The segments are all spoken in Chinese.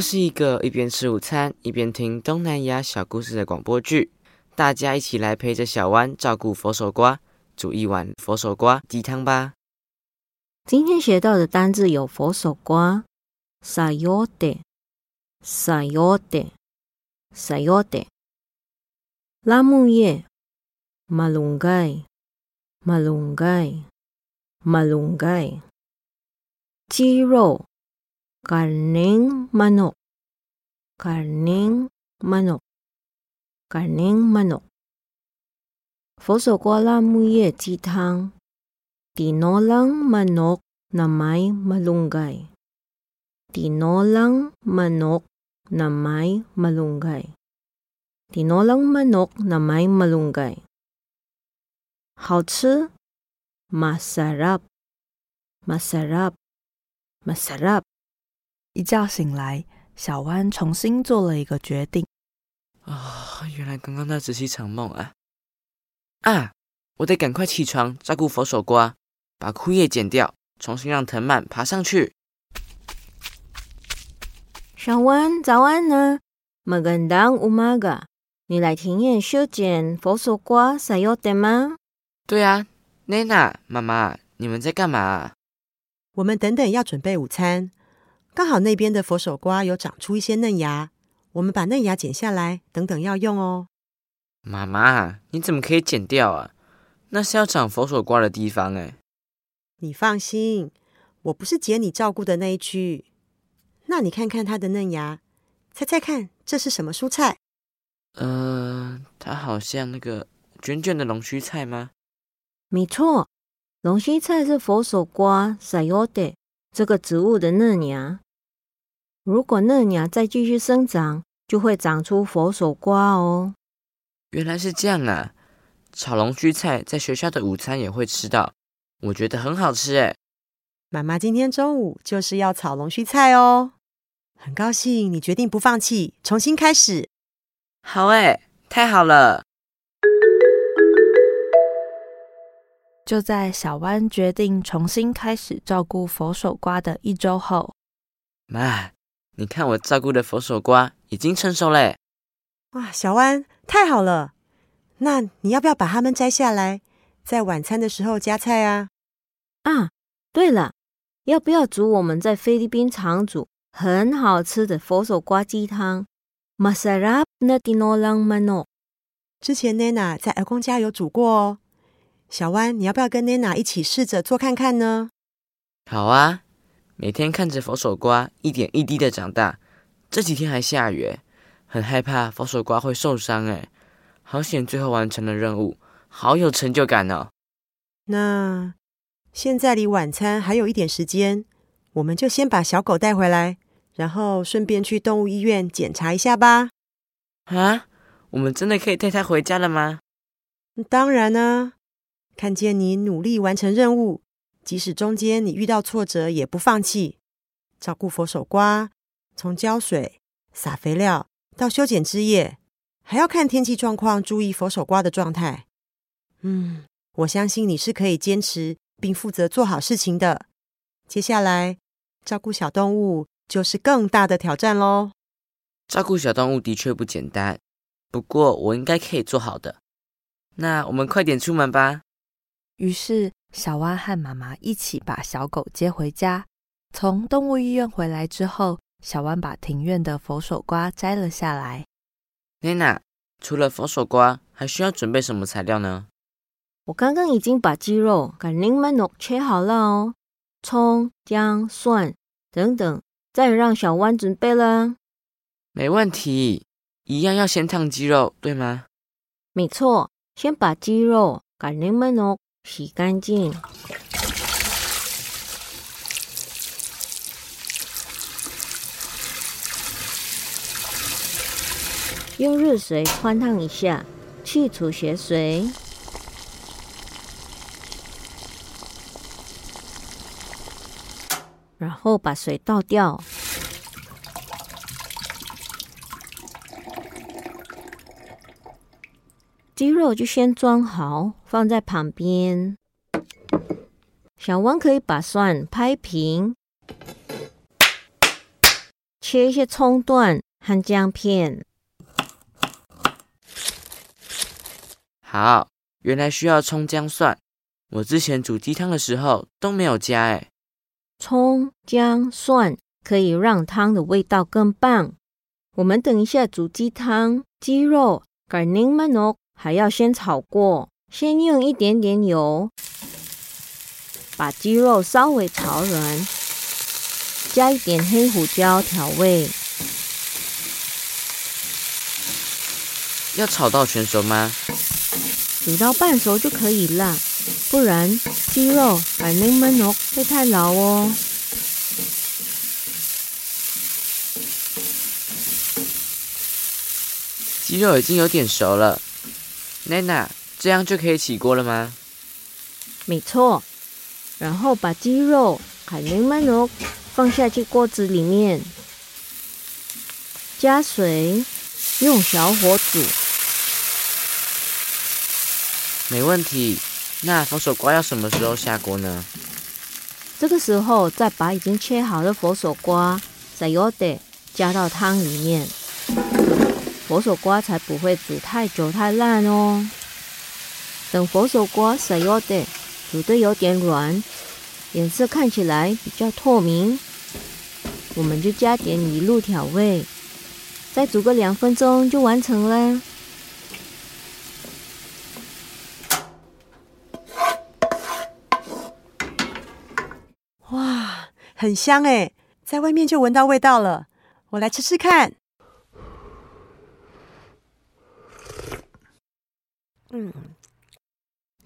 这是一个一边吃午餐一边听东南亚小故事的广播剧，大家一起来陪着小湾照顾佛手瓜，煮一碗佛手瓜鸡汤吧。今天学到的单字有佛手瓜 （sayote），sayote，sayote，拉木叶马龙盖、马龙盖、马龙盖鸡肉。karning manok, karning manok, karning manok. 佛手瓜辣木叶鸡汤，tinolang manok na may malunggay. Tinolang manok na may malunggay. Tinolang manok na may malunggay. 好吃，masarap, masarap, masarap. 一觉醒来，小湾重新做了一个决定。啊，原来刚刚那只是一场梦啊！啊，我得赶快起床照顾佛手瓜，把枯叶剪掉，重新让藤蔓爬上去。小弯，早安呢！Magandang umaga，你来庭院修剪佛手瓜，撒油的吗？对啊，Nana 妈妈，你们在干嘛？我们等等要准备午餐。刚好那边的佛手瓜有长出一些嫩芽，我们把嫩芽剪下来，等等要用哦。妈妈，你怎么可以剪掉啊？那是要长佛手瓜的地方哎。你放心，我不是剪你照顾的那一区。那你看看它的嫩芽，猜猜看这是什么蔬菜？呃，它好像那个卷卷的龙须菜吗？没错，龙须菜是佛手瓜 （sayote） 这个植物的嫩芽。如果嫩芽再继续生长，就会长出佛手瓜哦。原来是这样啊！炒龙须菜在学校的午餐也会吃到，我觉得很好吃哎。妈妈今天中午就是要炒龙须菜哦，很高兴你决定不放弃，重新开始。好哎，太好了！就在小湾决定重新开始照顾佛手瓜的一周后，妈。你看，我照顾的佛手瓜已经成熟嘞！哇，小湾太好了！那你要不要把它们摘下来，在晚餐的时候加菜啊？啊，对了，要不要煮我们在菲律宾常煮很好吃的佛手瓜鸡汤？Masarap na tinolang manok。之前 Nana 在阿公家有煮过哦。小湾，你要不要跟 Nana 一起试着做看看呢？好啊。每天看着佛手瓜一点一滴的长大，这几天还下雨，很害怕佛手瓜会受伤哎。好险，最后完成了任务，好有成就感哦。那现在离晚餐还有一点时间，我们就先把小狗带回来，然后顺便去动物医院检查一下吧。啊，我们真的可以带它回家了吗？当然呢，看见你努力完成任务。即使中间你遇到挫折，也不放弃。照顾佛手瓜，从浇水、撒肥料到修剪枝叶，还要看天气状况，注意佛手瓜的状态。嗯，我相信你是可以坚持并负责做好事情的。接下来，照顾小动物就是更大的挑战喽。照顾小动物的确不简单，不过我应该可以做好的。那我们快点出门吧。于是。小蛙和妈妈一起把小狗接回家。从动物医院回来之后，小湾把庭院的佛手瓜摘了下来。妮娜，除了佛手瓜，还需要准备什么材料呢？我刚刚已经把鸡肉、跟柠檬肉切好了哦，葱、姜、蒜等等，再让小湾准备了。没问题，一样要先烫鸡肉，对吗？没错，先把鸡肉、跟柠檬肉。洗干净，用热水汆烫一下，去除血水，然后把水倒掉。鸡肉就先装好，放在旁边。小汪可以把蒜拍平，切一些葱段和姜片。好，原来需要葱姜蒜，我之前煮鸡汤的时候都没有加哎。葱姜蒜可以让汤的味道更棒。我们等一下煮鸡汤，鸡肉 garning manok 还要先炒过，先用一点点油，把鸡肉稍微炒软，加一点黑胡椒调味。要炒到全熟吗？煮到半熟就可以了，不然鸡肉 garning manok 会太老哦。鸡肉已经有点熟了，Nana，这样就可以起锅了吗？没错，然后把鸡肉海绵曼肉放下去锅子里面，加水，用小火煮。没问题。那佛手瓜要什么时候下锅呢？这个时候再把已经切好的佛手瓜 sayote 加到汤里面。佛手瓜才不会煮太久太烂哦。等佛手瓜 s a y o d 煮的有点软，颜色看起来比较透明，我们就加点米露调味，再煮个两分钟就完成了。哇，很香哎，在外面就闻到味道了。我来吃吃看。嗯，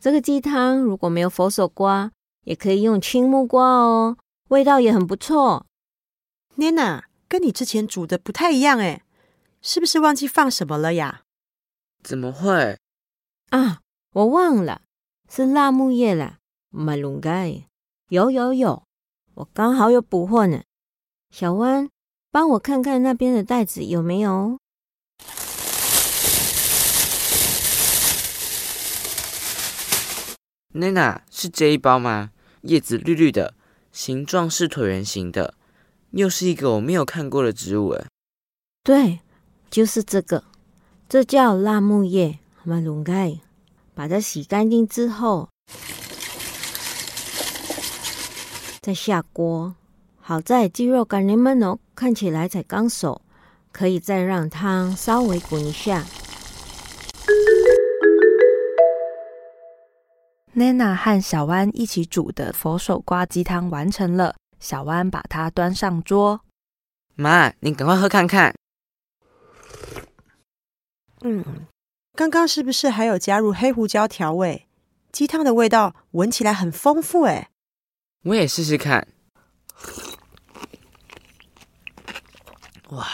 这个鸡汤如果没有佛手瓜，也可以用青木瓜哦，味道也很不错。Nana，跟你之前煮的不太一样哎，是不是忘记放什么了呀？怎么会？啊，我忘了，是辣木叶啦，马龙盖。有有有，我刚好有补货呢。小弯，帮我看看那边的袋子有没有。娜娜是这一包吗？叶子绿绿的，形状是椭圆形的，又是一个我没有看过的植物诶。对，就是这个，这叫辣木叶，马龙盖。把它洗干净之后，再下锅。好在鸡肉干柠檬哦，看起来才刚熟，可以再让汤稍微滚一下。Nana 和小弯一起煮的佛手瓜鸡汤完成了，小弯把它端上桌。妈，你赶快喝看看。嗯，刚刚是不是还有加入黑胡椒调味？鸡汤的味道闻起来很丰富哎。我也试试看。哇，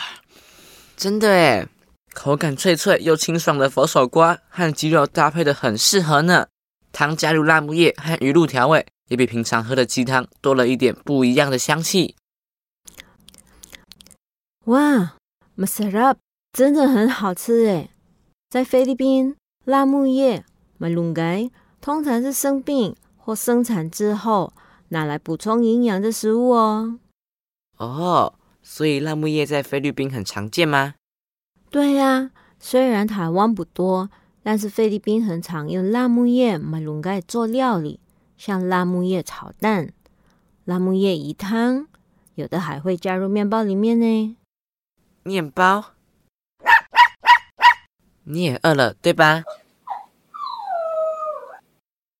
真的哎，口感脆脆又清爽的佛手瓜和鸡肉搭配的很适合呢。汤加入辣木叶和鱼露调味，也比平常喝的鸡汤多了一点不一样的香气。哇，masarap 真的很好吃诶！在菲律宾，辣木叶 malunggay 通常是生病或生产之后拿来补充营养的食物哦。哦，所以辣木叶在菲律宾很常见吗？对呀，虽然台湾不多。但是菲律宾很常用辣木叶马龙盖做料理，像辣木叶炒蛋、辣木叶鱼汤，有的还会加入面包里面呢。面包？你也饿了对吧？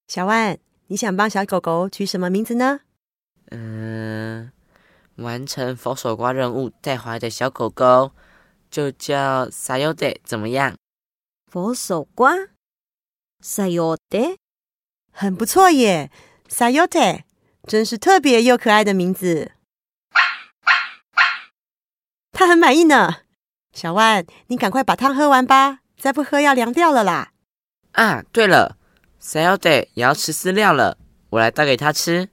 小万，你想帮小狗狗取什么名字呢？嗯，完成佛手瓜任务带回来的小狗狗就叫 Sayode，怎么样？佛手瓜，Sayote，很不错耶，Sayote，真是特别又可爱的名字。他很满意呢。小万，你赶快把汤喝完吧，再不喝要凉掉了啦。啊，对了，Sayote 也要吃饲料了，我来倒给他吃。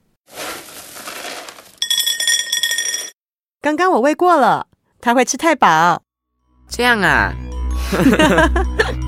刚刚我喂过了，他会吃太饱。这样啊。